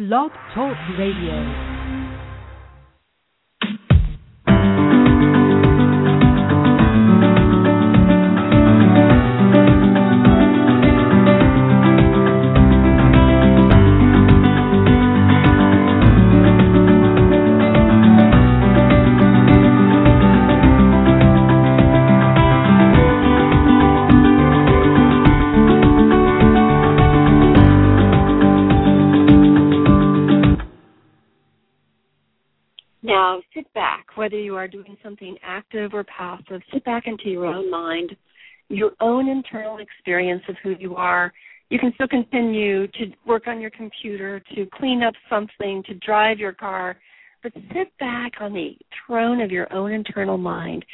Blog Talk Radio. You are doing something active or passive, sit back into your own mind, your own internal experience of who you are. You can still continue to work on your computer, to clean up something, to drive your car, but sit back on the throne of your own internal mind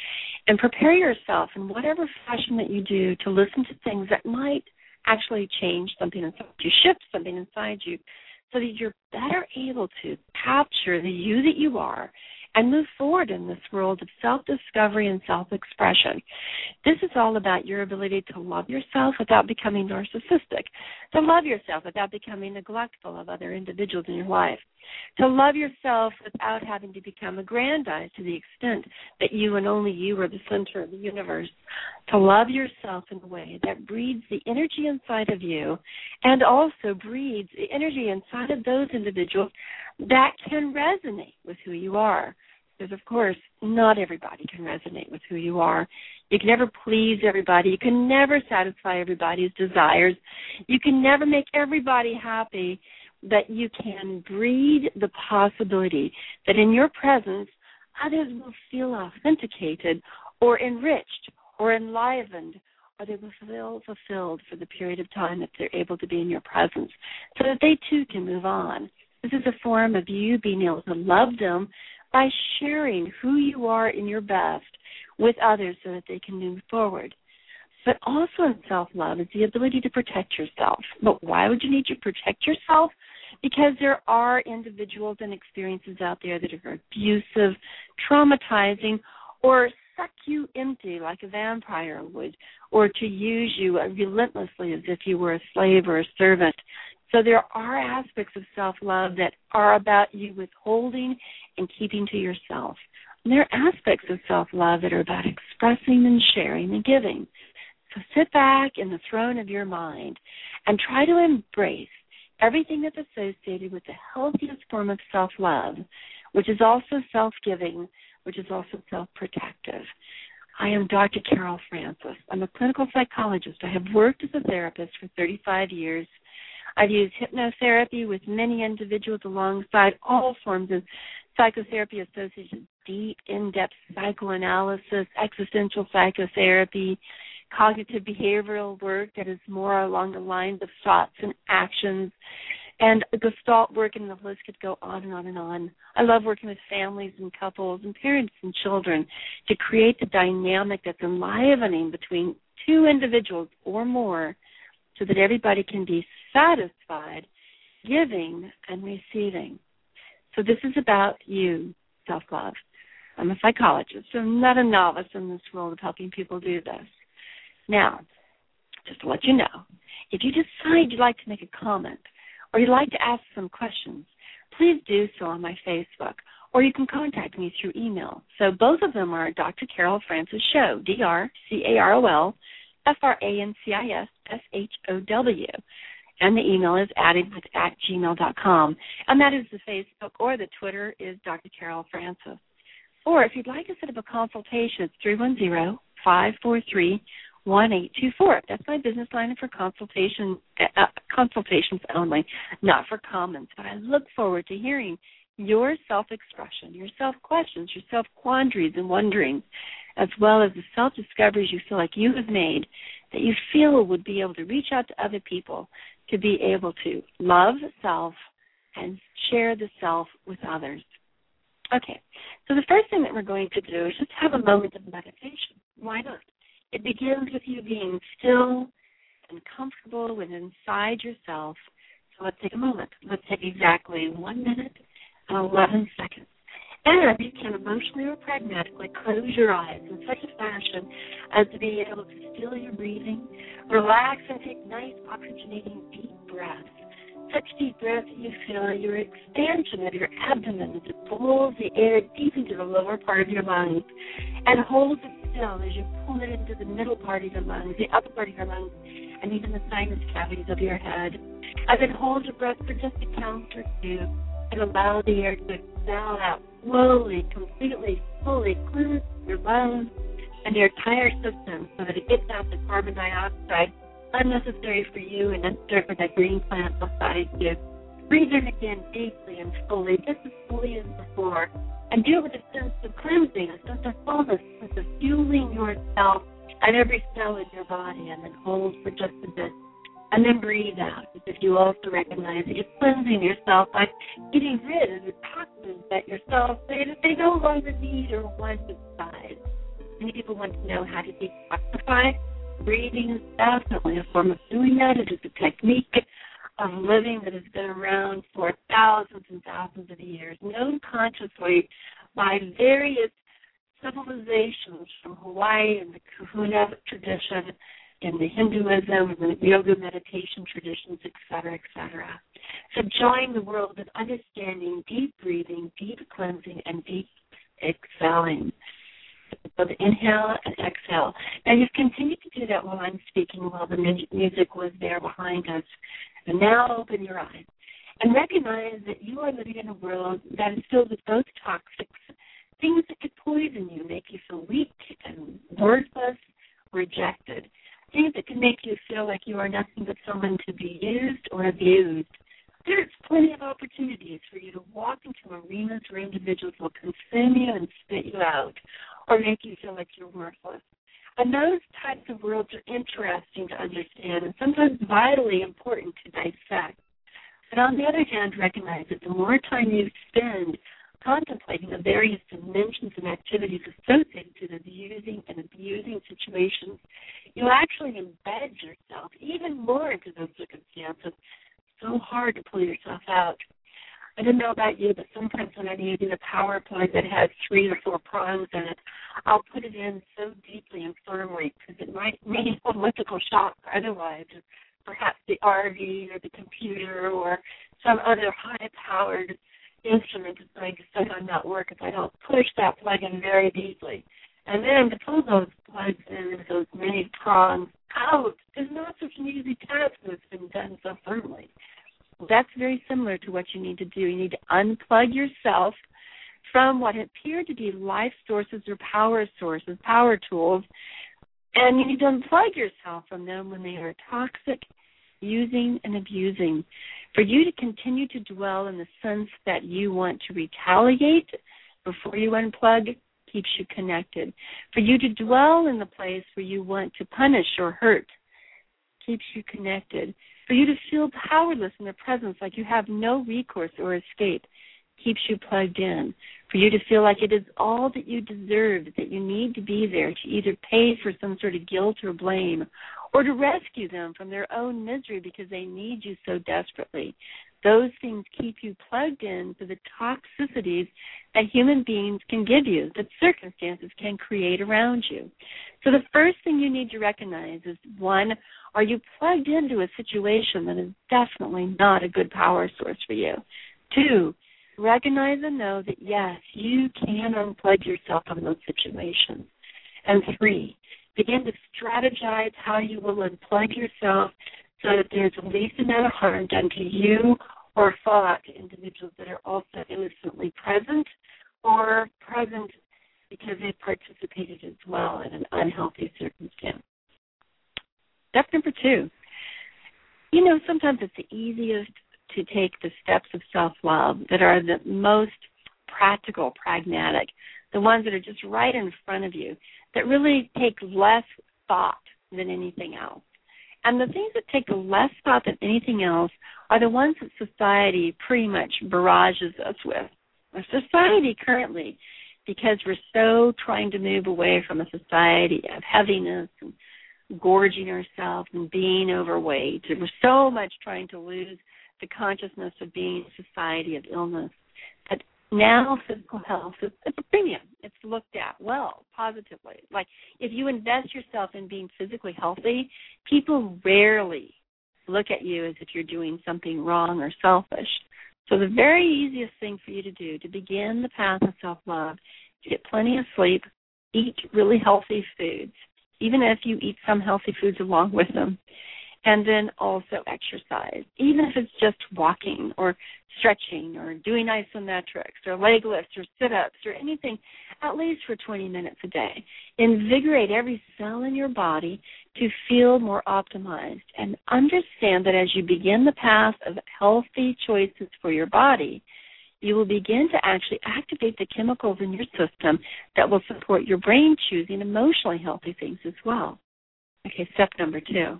and prepare yourself in whatever fashion that you do to listen to things that might actually change something inside you, shift something inside you, so that you're better able to capture the you that you are and move forward in this world of self discovery and self expression. This is all about your ability to love yourself without becoming narcissistic, to love yourself without becoming neglectful of other individuals in your life, to love yourself without having to become aggrandized to the extent that you and only you are the center of the universe, to love yourself in a way that breeds the energy inside of you and also breeds the energy inside of those individuals that can resonate with who you are because of course not everybody can resonate with who you are. You can never please everybody. You can never satisfy everybody's desires. You can never make everybody happy. But you can breed the possibility that in your presence others will feel authenticated or enriched or enlivened or they will feel fulfilled for the period of time that they're able to be in your presence so that they too can move on. This is a form of you being able to love them by sharing who you are in your best with others so that they can move forward. But also in self love is the ability to protect yourself. But why would you need to protect yourself? Because there are individuals and experiences out there that are abusive, traumatizing, or suck you empty like a vampire would, or to use you relentlessly as if you were a slave or a servant. So there are aspects of self love that are about you withholding and keeping to yourself. And there are aspects of self love that are about expressing and sharing and giving. So sit back in the throne of your mind and try to embrace everything that's associated with the healthiest form of self love, which is also self giving, which is also self protective. I am Dr. Carol Francis. I'm a clinical psychologist. I have worked as a therapist for 35 years I've used hypnotherapy with many individuals alongside all forms of psychotherapy associated deep, in-depth psychoanalysis, existential psychotherapy, cognitive behavioral work that is more along the lines of thoughts and actions, and gestalt work and the list could go on and on and on. I love working with families and couples and parents and children to create the dynamic that's enlivening between two individuals or more so that everybody can be satisfied giving and receiving. So this is about you, self love. I'm a psychologist, so I'm not a novice in this world of helping people do this. Now, just to let you know, if you decide you'd like to make a comment or you'd like to ask some questions, please do so on my Facebook or you can contact me through email. So both of them are Dr. Carol Francis Show, D R C A R O L F R A N C I S S H O W. And the email is added with at gmail.com. And that is the Facebook or the Twitter is Dr. Carol Francis. Or if you'd like to set up a consultation, it's 310 543 1824. That's my business line for consultation uh, consultations only, not for comments. But I look forward to hearing your self expression, your self questions, your self quandaries and wonderings as well as the self discoveries you feel like you have made that you feel would be able to reach out to other people to be able to love self and share the self with others. Okay, so the first thing that we're going to do is just have a moment of meditation. Why not? It begins with you being still and comfortable within inside yourself. So let's take a moment. Let's take exactly one minute and 11 seconds. And you can emotionally or pragmatically close your eyes in such a fashion as to be able to still your breathing, relax, and take nice oxygenating deep breaths. such deep breath, you feel your expansion of your abdomen as it pulls the air deep into the lower part of your lungs and holds it still as you pull it into the middle part of your lungs, the upper part of your lungs, and even the sinus cavities of your head. As it holds your breath for just a count or two, and allow the air to exhale out slowly, completely, fully cleanse your lungs and your entire system so that it gets out the carbon dioxide unnecessary for you and necessary for that green plant beside you. Breathe in again deeply and fully, just as fully as before. And do it with a sense of cleansing, a sense of fullness, a sense of fueling yourself and every cell in your body, and then hold for just a bit. And then breathe out as if you also recognize that you're cleansing yourself by getting rid of the toxins that yourself say that they no longer need or want inside. Many people want to know how to detoxify breathing is definitely a form of doing that. It is a technique of living that has been around for thousands and thousands of years, known consciously by various civilizations from Hawaii and the Kahuna tradition, in the Hinduism, the yoga meditation traditions, etc., etc. So join the world of understanding, deep breathing, deep cleansing, and deep exhaling. So the inhale and exhale. Now you've continued to do that while I'm speaking, while the music was there behind us. And now open your eyes and recognize that you are living in a world that is filled with both toxic things that could poison you, make you feel weak and worthless, rejected. Things that can make you feel like you are nothing but someone to be used or abused. There's plenty of opportunities for you to walk into arenas where individuals will consume you and spit you out or make you feel like you're worthless. And those types of worlds are interesting to understand and sometimes vitally important to dissect. But on the other hand, recognize that the more time you spend contemplating the various dimensions and activities associated with abusing and abusing situations, you actually embed yourself even more into those circumstances. So hard to pull yourself out. I don't know about you, but sometimes when I'm using a power plug that has three or four prongs in it, I'll put it in so deeply and firmly because it might need electrical shock otherwise. Perhaps the RV or the computer or some other high-powered instrument is going to somehow not work if I don't push that plug in very deeply. And then to pull those plugs in those many prongs out is not such an easy task that's been done so firmly. That's very similar to what you need to do. You need to unplug yourself from what appear to be life sources or power sources, power tools, and you need to unplug yourself from them when they are toxic, using, and abusing. For you to continue to dwell in the sense that you want to retaliate before you unplug keeps you connected. For you to dwell in the place where you want to punish or hurt keeps you connected. For you to feel powerless in their presence, like you have no recourse or escape, keeps you plugged in. For you to feel like it is all that you deserve, that you need to be there to either pay for some sort of guilt or blame, or to rescue them from their own misery because they need you so desperately. Those things keep you plugged in to the toxicities that human beings can give you, that circumstances can create around you. So the first thing you need to recognize is one, are you plugged into a situation that is definitely not a good power source for you? Two, recognize and know that yes, you can unplug yourself from those situations. And three, begin to strategize how you will unplug yourself so that there's the least amount of harm done to you or thought to individuals that are also innocently present or present because they participated as well in an unhealthy circumstance. Step number two. You know, sometimes it's the easiest to take the steps of self love that are the most practical, pragmatic, the ones that are just right in front of you, that really take less thought than anything else. And the things that take less thought than anything else are the ones that society pretty much barrages us with. Our society currently, because we're so trying to move away from a society of heaviness and gorging ourselves and being overweight. We're so much trying to lose the consciousness of being a society of illness now physical health is it's a premium. It's looked at well, positively. Like if you invest yourself in being physically healthy, people rarely look at you as if you're doing something wrong or selfish. So the very easiest thing for you to do to begin the path of self-love is get plenty of sleep, eat really healthy foods, even if you eat some healthy foods along with them, and then also exercise, even if it's just walking or stretching or doing isometrics or leg lifts or sit ups or anything, at least for 20 minutes a day. Invigorate every cell in your body to feel more optimized and understand that as you begin the path of healthy choices for your body, you will begin to actually activate the chemicals in your system that will support your brain choosing emotionally healthy things as well. Okay, step number two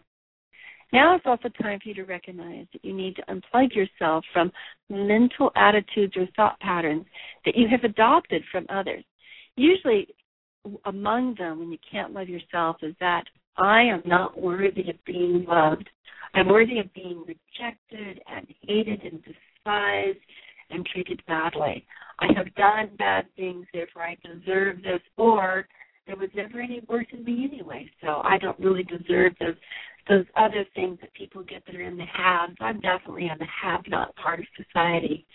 now it's also time for you to recognize that you need to unplug yourself from mental attitudes or thought patterns that you have adopted from others. Usually, among them, when you can't love yourself, is that I am not worthy of being loved. I'm worthy of being rejected and hated and despised and treated badly. I have done bad things, therefore I deserve this, or there was never any worth in me anyway, so I don't really deserve those those other things that people get that are in the haves. I'm definitely on the have-not part of society.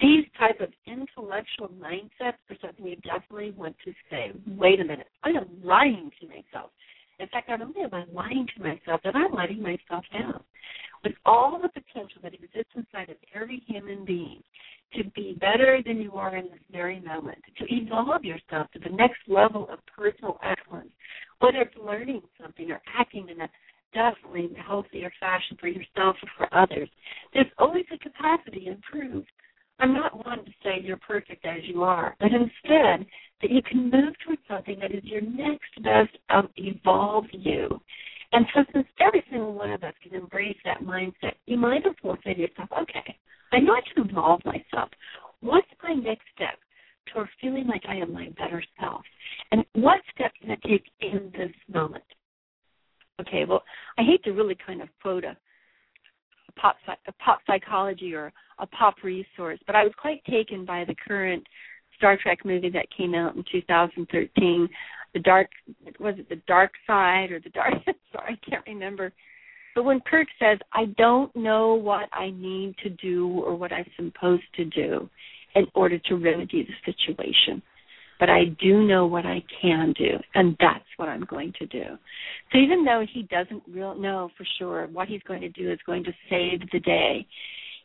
These type of intellectual mindsets are something you definitely want to say, wait a minute, I am lying to myself. In fact, not only am I lying to myself, but I'm letting myself down. With all the potential that exists inside of every human being to be better than you are in this very moment, to evolve yourself to the next level of personal excellence, whether it's learning something or acting in a definitely healthier fashion for yourself or for others. There's always a capacity to improve. I'm not one to say you're perfect as you are, but instead that you can move towards something that is your next best of evolved you. And so since every single one of us can embrace that mindset, you might as well say to yourself, okay, I know I can evolve myself. What's my next step toward feeling like I am my better self? And what step can I take in this moment? Okay, well, I hate to really kind of quote a, a pop a pop psychology or a pop resource, but I was quite taken by the current Star Trek movie that came out in 2013. The dark was it the dark side or the dark? sorry, I can't remember. But when Kirk says, "I don't know what I need to do or what I'm supposed to do in order to remedy the situation," but I do know what I can do, and that's what I'm going to do. So even though he doesn't real know for sure what he's going to do is going to save the day,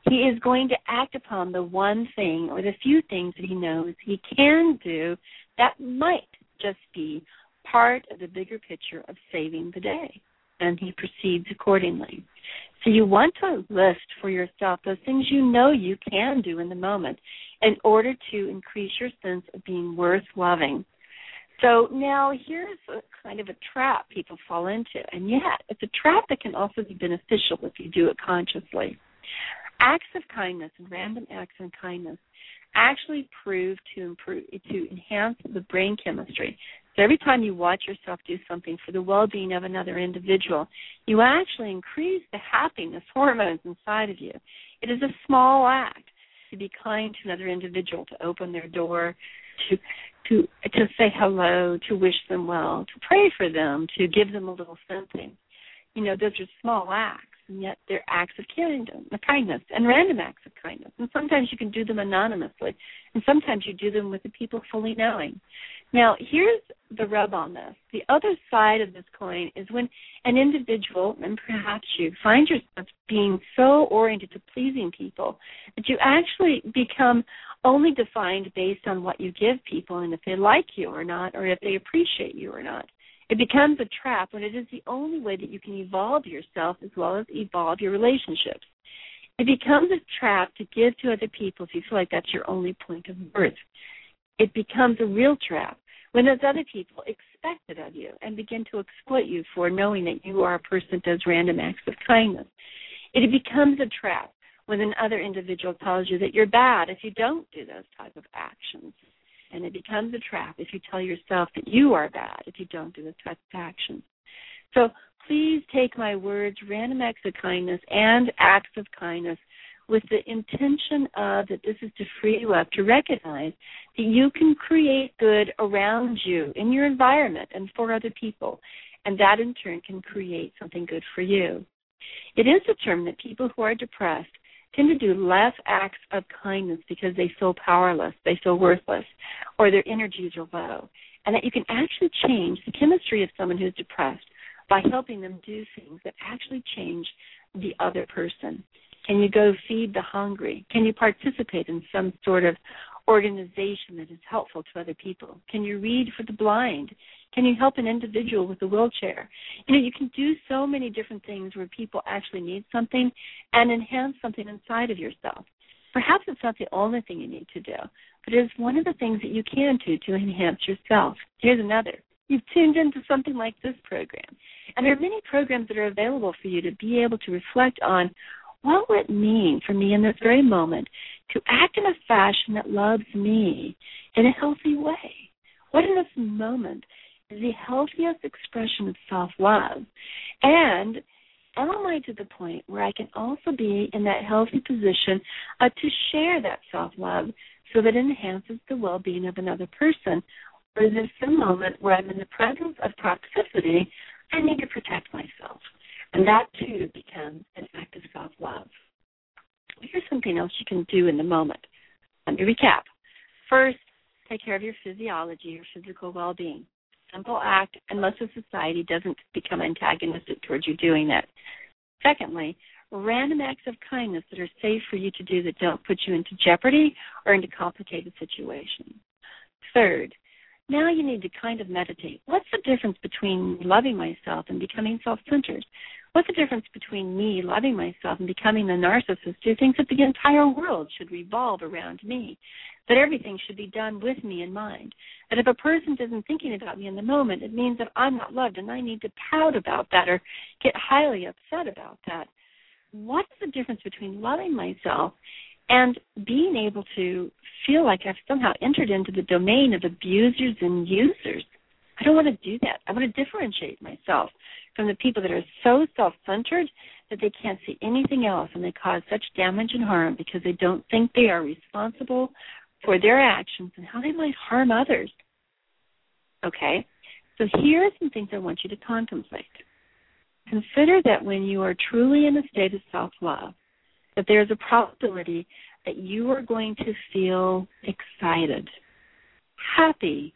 he is going to act upon the one thing or the few things that he knows he can do that might just be part of the bigger picture of saving the day. And he proceeds accordingly. So you want to list for yourself those things you know you can do in the moment in order to increase your sense of being worth loving. So now here's a kind of a trap people fall into, and yet it's a trap that can also be beneficial if you do it consciously. Acts of kindness and random acts of kindness actually prove to improve to enhance the brain chemistry. So every time you watch yourself do something for the well-being of another individual, you actually increase the happiness hormones inside of you. It is a small act to be kind to another individual, to open their door, to to to say hello, to wish them well, to pray for them, to give them a little something. You know, those are small acts, and yet they're acts of kindness and random acts of kindness. And sometimes you can do them anonymously, and sometimes you do them with the people fully knowing. Now, here's the rub on this. The other side of this coin is when an individual, and perhaps you, find yourself being so oriented to pleasing people that you actually become only defined based on what you give people and if they like you or not, or if they appreciate you or not. It becomes a trap when it is the only way that you can evolve yourself as well as evolve your relationships. It becomes a trap to give to other people if you feel like that's your only point of worth it becomes a real trap when those other people expect it of you and begin to exploit you for knowing that you are a person that does random acts of kindness. It becomes a trap when another individual tells you that you're bad if you don't do those type of actions. And it becomes a trap if you tell yourself that you are bad if you don't do the of actions. So please take my words, random acts of kindness and acts of kindness with the intention of that this is to free you up to recognize that you can create good around you in your environment and for other people. And that in turn can create something good for you. It is a term that people who are depressed tend to do less acts of kindness because they feel powerless, they feel worthless, or their energies are low. And that you can actually change the chemistry of someone who's depressed by helping them do things that actually change the other person. Can you go feed the hungry? Can you participate in some sort of organization that is helpful to other people? Can you read for the blind? Can you help an individual with a wheelchair? You know, you can do so many different things where people actually need something and enhance something inside of yourself. Perhaps it's not the only thing you need to do, but it is one of the things that you can do to enhance yourself. Here's another. You've tuned into something like this program. And there are many programs that are available for you to be able to reflect on what would it mean for me in this very moment to act in a fashion that loves me in a healthy way? What in this moment is the healthiest expression of self love? And am I to the point where I can also be in that healthy position uh, to share that self love so that it enhances the well being of another person? Or is this a moment where I'm in the presence of toxicity? I need to protect myself. And that too becomes an act of self love. Here's something else you can do in the moment. Let me recap. First, take care of your physiology, your physical well being. Simple act, most of society doesn't become antagonistic towards you doing it. Secondly, random acts of kindness that are safe for you to do that don't put you into jeopardy or into complicated situations. Third, now you need to kind of meditate. What's the difference between loving myself and becoming self centered? What's the difference between me loving myself and becoming the narcissist who thinks that the entire world should revolve around me? That everything should be done with me in mind. That if a person isn't thinking about me in the moment, it means that I'm not loved and I need to pout about that or get highly upset about that. What's the difference between loving myself and being able to feel like I've somehow entered into the domain of abusers and users. I don't want to do that. I want to differentiate myself from the people that are so self centered that they can't see anything else and they cause such damage and harm because they don't think they are responsible for their actions and how they might harm others. Okay? So here are some things I want you to contemplate. Consider that when you are truly in a state of self love, that there's a probability that you are going to feel excited, happy,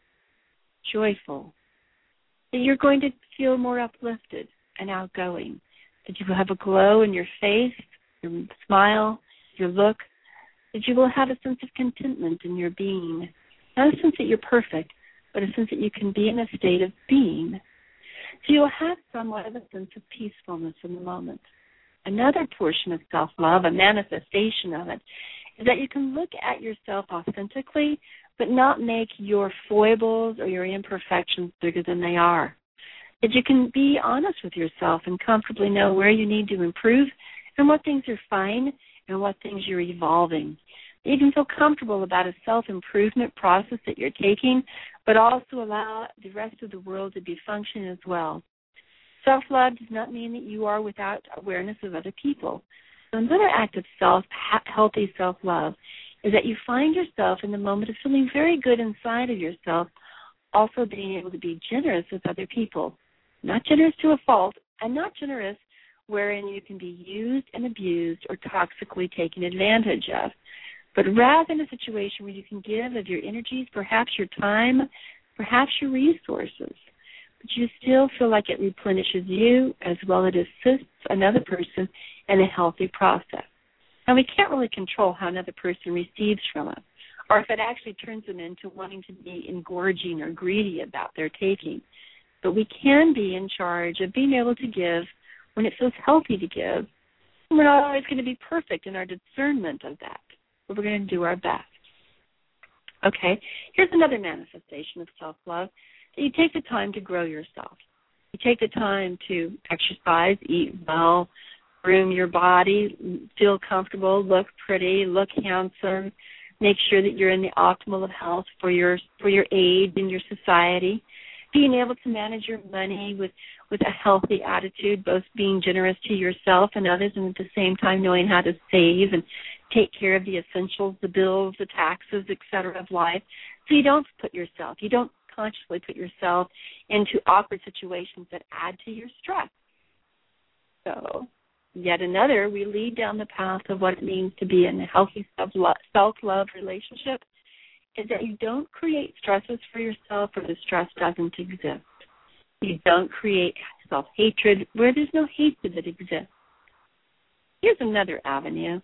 joyful, that you're going to feel more uplifted and outgoing, that you will have a glow in your face, your smile, your look, that you will have a sense of contentment in your being. Not a sense that you're perfect, but a sense that you can be in a state of being. So you'll have somewhat of a sense of peacefulness in the moment. Another portion of self love, a manifestation of it, is that you can look at yourself authentically, but not make your foibles or your imperfections bigger than they are. That you can be honest with yourself and comfortably know where you need to improve and what things are fine and what things you're evolving. You can feel comfortable about a self improvement process that you're taking, but also allow the rest of the world to be functioning as well. Self love does not mean that you are without awareness of other people. So another act of self healthy self love is that you find yourself in the moment of feeling very good inside of yourself, also being able to be generous with other people. Not generous to a fault, and not generous wherein you can be used and abused or toxically taken advantage of, but rather in a situation where you can give of your energies, perhaps your time, perhaps your resources but you still feel like it replenishes you as well as it assists another person in a healthy process. And we can't really control how another person receives from us, or if it actually turns them into wanting to be engorging or greedy about their taking. But we can be in charge of being able to give when it feels healthy to give. We're not always going to be perfect in our discernment of that, but we're going to do our best. Okay, here's another manifestation of self love you take the time to grow yourself. You take the time to exercise, eat well, groom your body, feel comfortable, look pretty, look handsome, make sure that you're in the optimal of health for your for your age and your society. Being able to manage your money with with a healthy attitude, both being generous to yourself and others, and at the same time knowing how to save and take care of the essentials, the bills, the taxes, etc. of life. So you don't put yourself, you don't consciously put yourself into awkward situations that add to your stress. So yet another, we lead down the path of what it means to be in a healthy self love relationship is that you don't create stresses for yourself where the stress doesn't exist. You don't create self hatred where there's no hatred that exists. Here's another avenue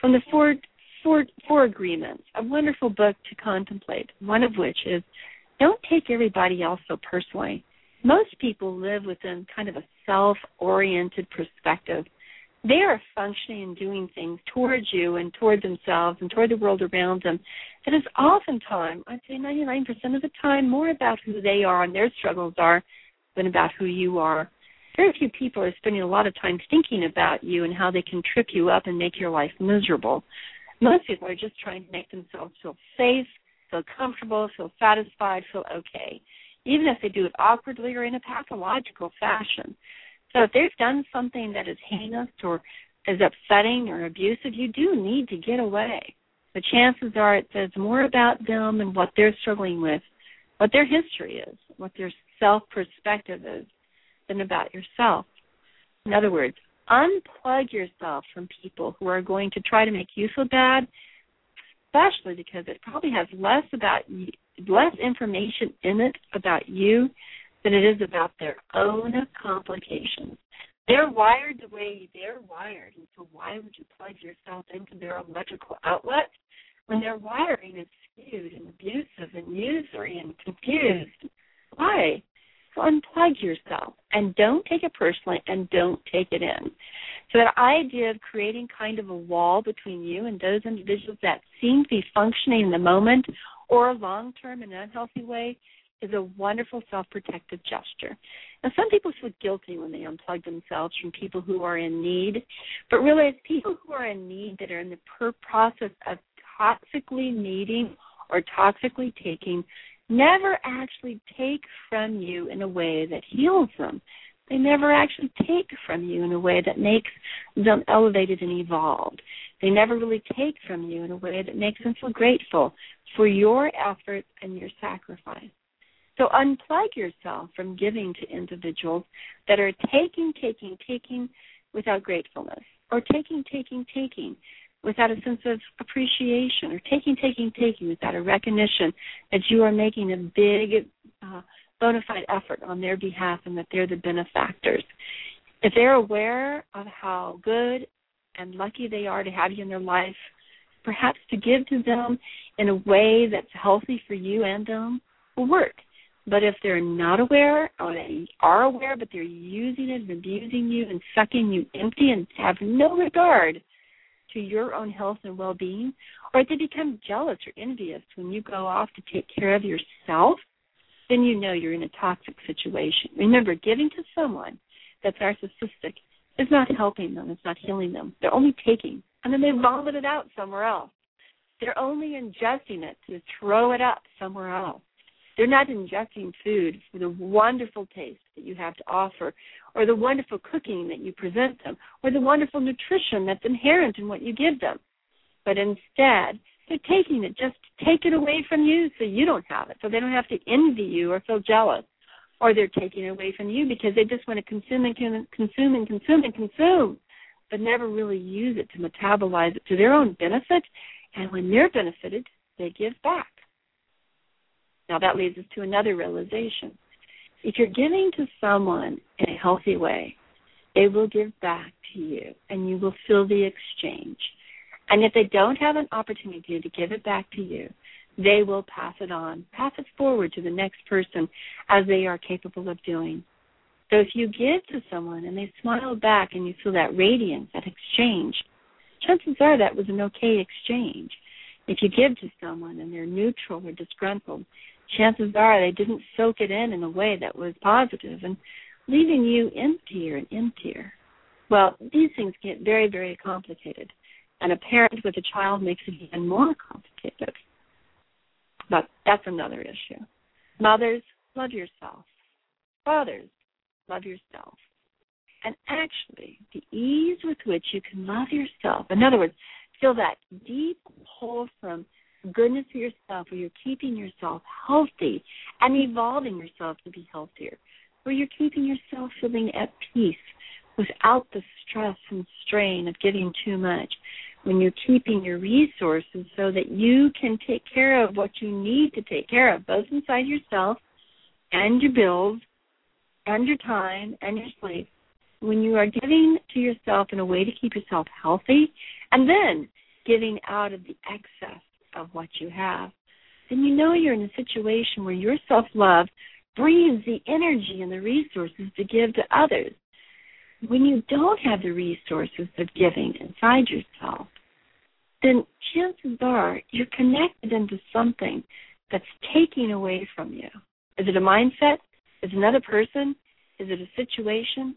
from the four, four, four agreements, a wonderful book to contemplate, one of which is don't take everybody else so personally. Most people live within kind of a self oriented perspective they are functioning and doing things towards you and toward themselves and toward the world around them that is oftentimes, I'd say 99% of the time, more about who they are and their struggles are than about who you are. Very few people are spending a lot of time thinking about you and how they can trip you up and make your life miserable. Most people are just trying to make themselves feel safe, feel comfortable, feel satisfied, feel okay, even if they do it awkwardly or in a pathological fashion. So if they've done something that is heinous or is upsetting or abusive, you do need to get away. The chances are it says more about them and what they're struggling with, what their history is, what their self perspective is, than about yourself. In other words, unplug yourself from people who are going to try to make you feel bad, especially because it probably has less about you, less information in it about you than it is about their own complications. They're wired the way they're wired, and so why would you plug yourself into their electrical outlet when their wiring is skewed and abusive and usury and confused? Why? Unplug yourself and don't take it personally and don't take it in. So that idea of creating kind of a wall between you and those individuals that seem to be functioning in the moment or long term in an unhealthy way is a wonderful self protective gesture. Now, some people feel guilty when they unplug themselves from people who are in need, but really, it's people who are in need that are in the per process of toxically needing or toxically taking never actually take from you in a way that heals them. They never actually take from you in a way that makes them elevated and evolved. They never really take from you in a way that makes them feel grateful for your efforts and your sacrifice. So unplug yourself from giving to individuals that are taking, taking, taking without gratefulness, or taking, taking, taking without a sense of appreciation, or taking, taking, taking without a recognition that you are making a big uh, bona fide effort on their behalf and that they're the benefactors. If they're aware of how good and lucky they are to have you in their life, perhaps to give to them in a way that's healthy for you and them will work. But if they're not aware, or they are aware, but they're using it and abusing you and sucking you empty and have no regard to your own health and well being, or they become jealous or envious when you go off to take care of yourself, then you know you're in a toxic situation. Remember, giving to someone that's narcissistic is not helping them, it's not healing them. They're only taking, and then they vomit it out somewhere else. They're only ingesting it to throw it up somewhere else. They're not injecting food for the wonderful taste that you have to offer, or the wonderful cooking that you present them, or the wonderful nutrition that's inherent in what you give them. But instead, they're taking it just to take it away from you so you don't have it, so they don't have to envy you or feel jealous. Or they're taking it away from you because they just want to consume and consume and consume and consume, but never really use it to metabolize it to their own benefit. And when they're benefited, they give back. Now that leads us to another realization. If you're giving to someone in a healthy way, they will give back to you and you will feel the exchange. And if they don't have an opportunity to give it back to you, they will pass it on, pass it forward to the next person as they are capable of doing. So if you give to someone and they smile back and you feel that radiance, that exchange, chances are that was an okay exchange. If you give to someone and they're neutral or disgruntled, chances are they didn't soak it in in a way that was positive and leaving you emptier and emptier. Well, these things get very, very complicated. And a parent with a child makes it even more complicated. But that's another issue. Mothers, love yourself. Fathers, love yourself. And actually, the ease with which you can love yourself, in other words, feel that deep, wholesome, goodness for yourself, where you're keeping yourself healthy and evolving yourself to be healthier, where you're keeping yourself feeling at peace without the stress and strain of giving too much, when you're keeping your resources so that you can take care of what you need to take care of, both inside yourself and your bills and your time and your sleep, when you are giving to yourself in a way to keep yourself healthy and then giving out of the excess of what you have, then you know you're in a situation where your self love breathes the energy and the resources to give to others. When you don't have the resources of giving inside yourself, then chances are you're connected into something that's taking away from you. Is it a mindset? Is it another person? Is it a situation?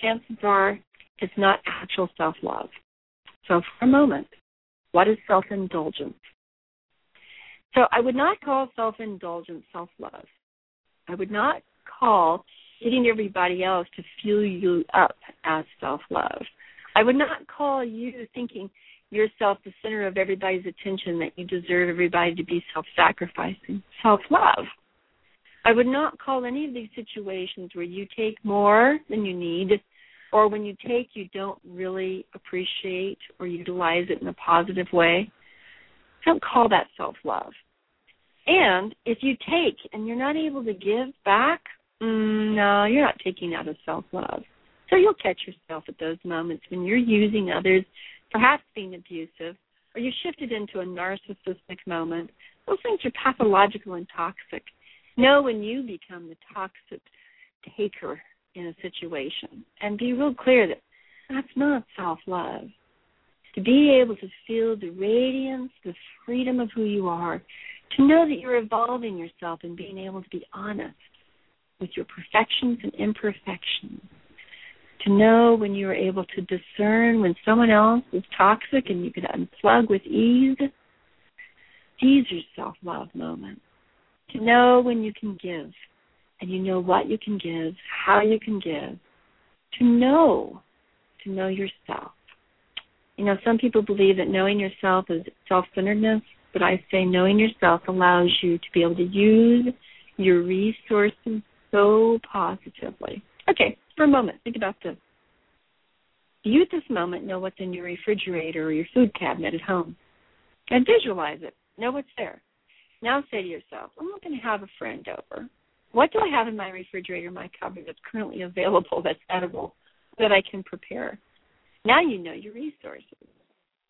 Chances are it's not actual self love. So, for a moment, what is self indulgence? So, I would not call self indulgence self love. I would not call getting everybody else to fuel you up as self love. I would not call you thinking yourself the center of everybody's attention that you deserve everybody to be self sacrificing self love. I would not call any of these situations where you take more than you need or when you take you don't really appreciate or utilize it in a positive way. I don't call that self love. And if you take and you're not able to give back, mm, no, you're not taking out of self love. So you'll catch yourself at those moments when you're using others, perhaps being abusive, or you shifted into a narcissistic moment. Those things are pathological and toxic. Know when you become the toxic taker in a situation and be real clear that that's not self love. To be able to feel the radiance, the freedom of who you are, to know that you're evolving yourself and being able to be honest with your perfections and imperfections. To know when you are able to discern when someone else is toxic and you can unplug with ease. These are self love moments. To know when you can give and you know what you can give, how you can give. To know, to know yourself. You know, some people believe that knowing yourself is self centeredness but I say knowing yourself allows you to be able to use your resources so positively. Okay, for a moment, think about this. You at this moment know what's in your refrigerator or your food cabinet at home. And visualize it. Know what's there. Now say to yourself, I'm not going to have a friend over. What do I have in my refrigerator, my cupboard that's currently available that's edible that I can prepare? Now you know your resources.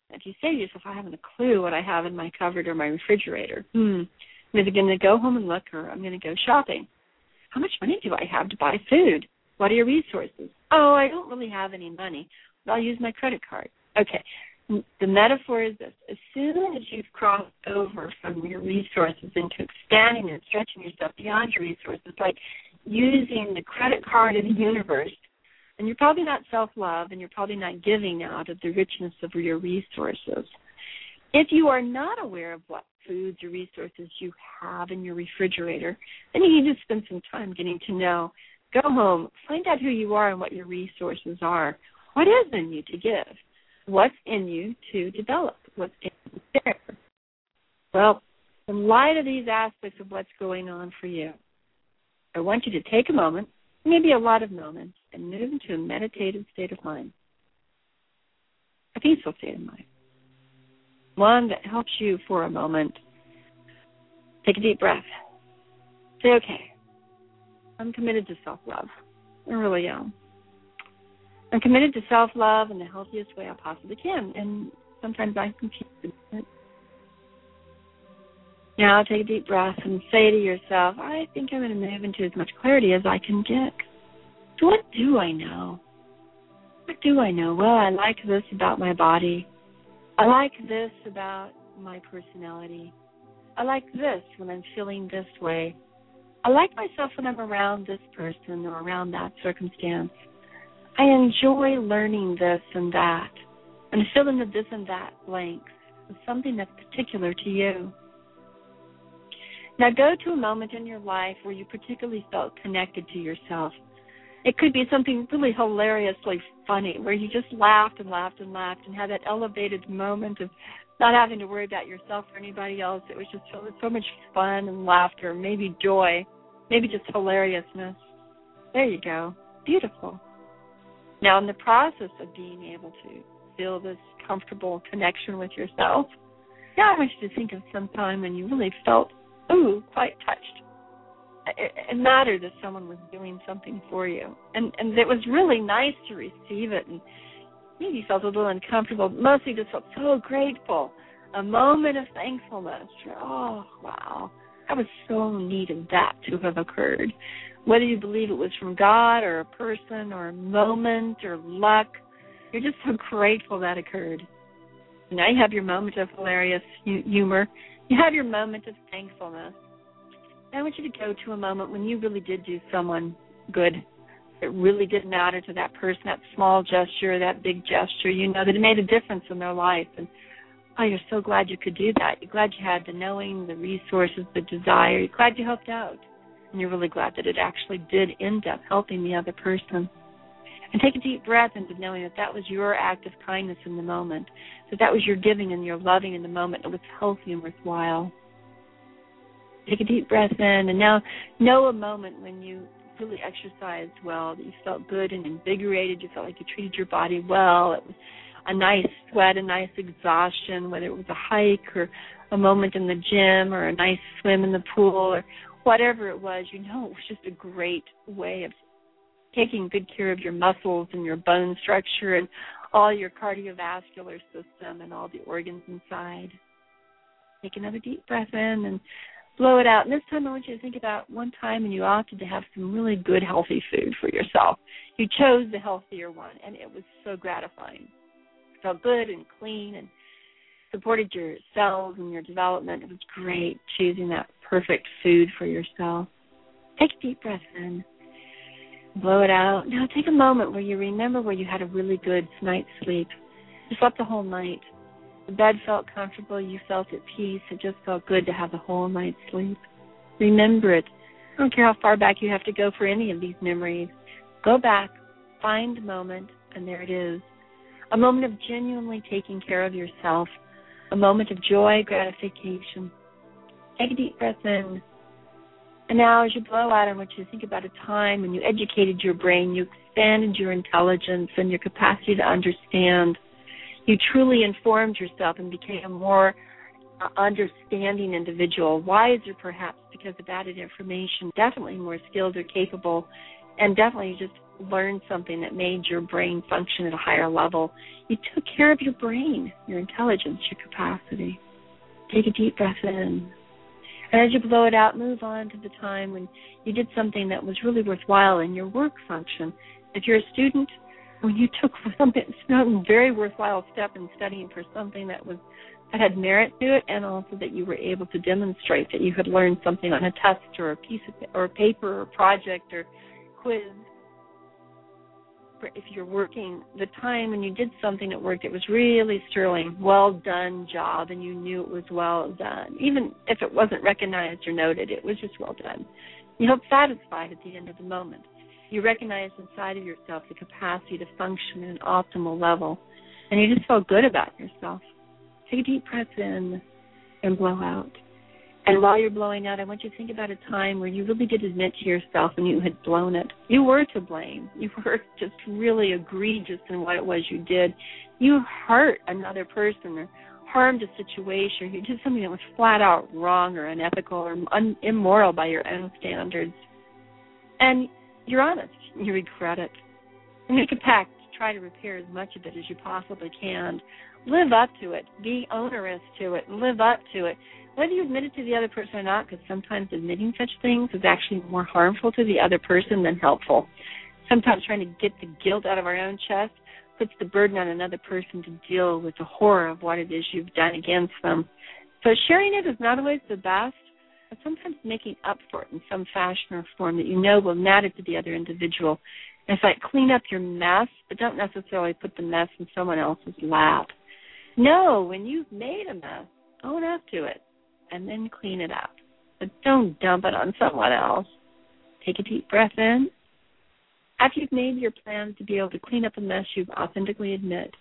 If you say to yourself, I haven't a clue what I have in my cupboard or my refrigerator, hmm, I'm either going to go home and look or I'm going to go shopping. How much money do I have to buy food? What are your resources? Oh, I don't really have any money, but I'll use my credit card. Okay. The metaphor is this as soon as you've crossed over from your resources into expanding and stretching yourself beyond your resources, like using the credit card of the universe and you're probably not self love and you're probably not giving out of the richness of your resources. If you are not aware of what foods or resources you have in your refrigerator, then you need to spend some time getting to know. Go home, find out who you are and what your resources are. What is in you to give? What's in you to develop? What's in you to share? Well, in light of these aspects of what's going on for you, I want you to take a moment maybe a lot of moments, and move into a meditative state of mind, a peaceful state of mind, one that helps you for a moment. Take a deep breath. Say, okay, I'm committed to self love. I really am. I'm committed to self love in the healthiest way I possibly can, and sometimes I'm confused. Now take a deep breath and say to yourself, I think I'm going to move into as much clarity as I can get. So what do I know? What do I know? Well, I like this about my body. I like this about my personality. I like this when I'm feeling this way. I like myself when I'm around this person or around that circumstance. I enjoy learning this and that and fill in the this and that blanks with something that's particular to you. Now go to a moment in your life where you particularly felt connected to yourself. It could be something really hilariously funny where you just laughed and laughed and laughed and had that elevated moment of not having to worry about yourself or anybody else. It was just so, so much fun and laughter, maybe joy, maybe just hilariousness. There you go. Beautiful. Now, in the process of being able to feel this comfortable connection with yourself, yeah, I want you to think of some time when you really felt, ooh, quite touched. It, it mattered that someone was doing something for you, and and it was really nice to receive it, and maybe felt a little uncomfortable. Mostly just felt so grateful. A moment of thankfulness. Oh, wow. I was so needed that to have occurred. Whether you believe it was from God or a person or a moment or luck, you're just so grateful that occurred. Now you have your moment of hilarious humor. You have your moment of thankfulness. I want you to go to a moment when you really did do someone good. It really did matter to that person, that small gesture, that big gesture, you know, that it made a difference in their life. And oh, you're so glad you could do that. You're glad you had the knowing, the resources, the desire. You're glad you helped out. And you're really glad that it actually did end up helping the other person. And take a deep breath into knowing that that was your act of kindness in the moment, that that was your giving and your loving in the moment. It was healthy and worthwhile. Take a deep breath in, and now know a moment when you really exercised well, that you felt good and invigorated, you felt like you treated your body well. It was a nice sweat, a nice exhaustion, whether it was a hike or a moment in the gym or a nice swim in the pool or whatever it was, you know, it was just a great way of taking good care of your muscles and your bone structure and all your cardiovascular system and all the organs inside. Take another deep breath in and blow it out. And this time I want you to think about one time when you opted to have some really good, healthy food for yourself. You chose the healthier one, and it was so gratifying. It felt good and clean and supported your cells and your development. It was great choosing that perfect food for yourself. Take a deep breath in blow it out. Now take a moment where you remember where you had a really good night's sleep. You slept the whole night. The bed felt comfortable. You felt at peace. It just felt good to have the whole night's sleep. Remember it. I don't care how far back you have to go for any of these memories. Go back, find a moment, and there it is. A moment of genuinely taking care of yourself. A moment of joy, gratification. Take a deep breath in. And now, as you blow out, I want you to think about a time when you educated your brain, you expanded your intelligence and your capacity to understand. You truly informed yourself and became a more uh, understanding individual, wiser perhaps because of added information, definitely more skilled or capable, and definitely just learned something that made your brain function at a higher level. You took care of your brain, your intelligence, your capacity. Take a deep breath in. And as you blow it out, move on to the time when you did something that was really worthwhile in your work function. If you're a student, when you took something some very worthwhile step in studying for something that was that had merit to it, and also that you were able to demonstrate that you had learned something on a test or a piece of or a paper or project or quiz if you're working the time when you did something that worked it was really sterling, well done job, and you knew it was well done, even if it wasn't recognized or noted, it was just well done. You felt satisfied at the end of the moment. You recognized inside of yourself the capacity to function at an optimal level, and you just felt good about yourself. Take a deep breath in and blow out. And while you're blowing out, I want you to think about a time where you really did admit to yourself and you had blown it. You were to blame. You were just really egregious in what it was you did. You hurt another person or harmed a situation. You did something that was flat out wrong or unethical or un- immoral by your own standards. And you're honest. You regret it. And make a pact to try to repair as much of it as you possibly can. Live up to it. Be onerous to it. Live up to it whether you admit it to the other person or not, because sometimes admitting such things is actually more harmful to the other person than helpful. Sometimes trying to get the guilt out of our own chest puts the burden on another person to deal with the horror of what it is you've done against them. So sharing it is not always the best, but sometimes making up for it in some fashion or form that you know will matter to the other individual. And it's like clean up your mess, but don't necessarily put the mess in someone else's lap. No, when you've made a mess, own up to it and then clean it up. But don't dump it on someone else. Take a deep breath in. After you've made your plans to be able to clean up a mess you've authentically admit,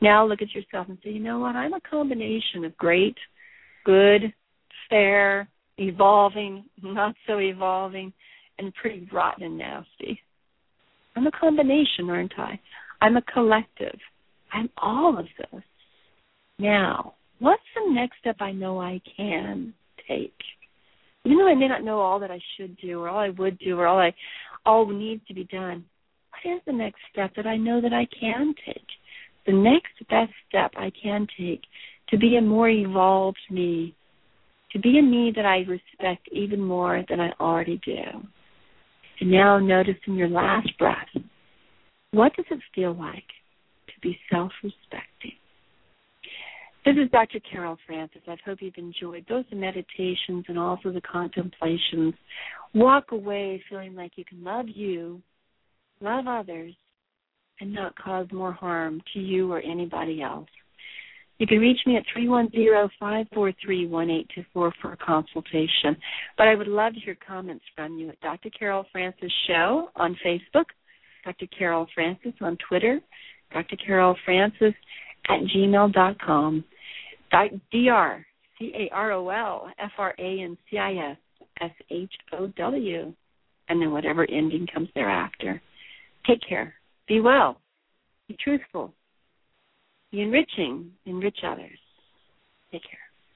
now look at yourself and say, you know what? I'm a combination of great, good, fair, evolving, not so evolving, and pretty rotten and nasty. I'm a combination, aren't I? I'm a collective. I'm all of this. Now, what's the next step I know I can take? Even though I may not know all that I should do or all I would do or all I all needs to be done, what is the next step that I know that I can take? The next best step I can take to be a more evolved me, to be a me that I respect even more than I already do. And now notice in your last breath, what does it feel like to be self respecting? This is Dr. Carol Francis. I hope you've enjoyed both the meditations and also the contemplations. Walk away feeling like you can love you, love others, and not cause more harm to you or anybody else. You can reach me at 310-543-1824 for a consultation. But I would love to hear comments from you at Dr. Carol Francis Show on Facebook, Dr. Carol Francis on Twitter, Dr. Carol Francis at gmail.com. D R C A R O L F R A N C I S S H O W, and then whatever ending comes thereafter. Take care. Be well. Be truthful. Be enriching. Enrich others. Take care.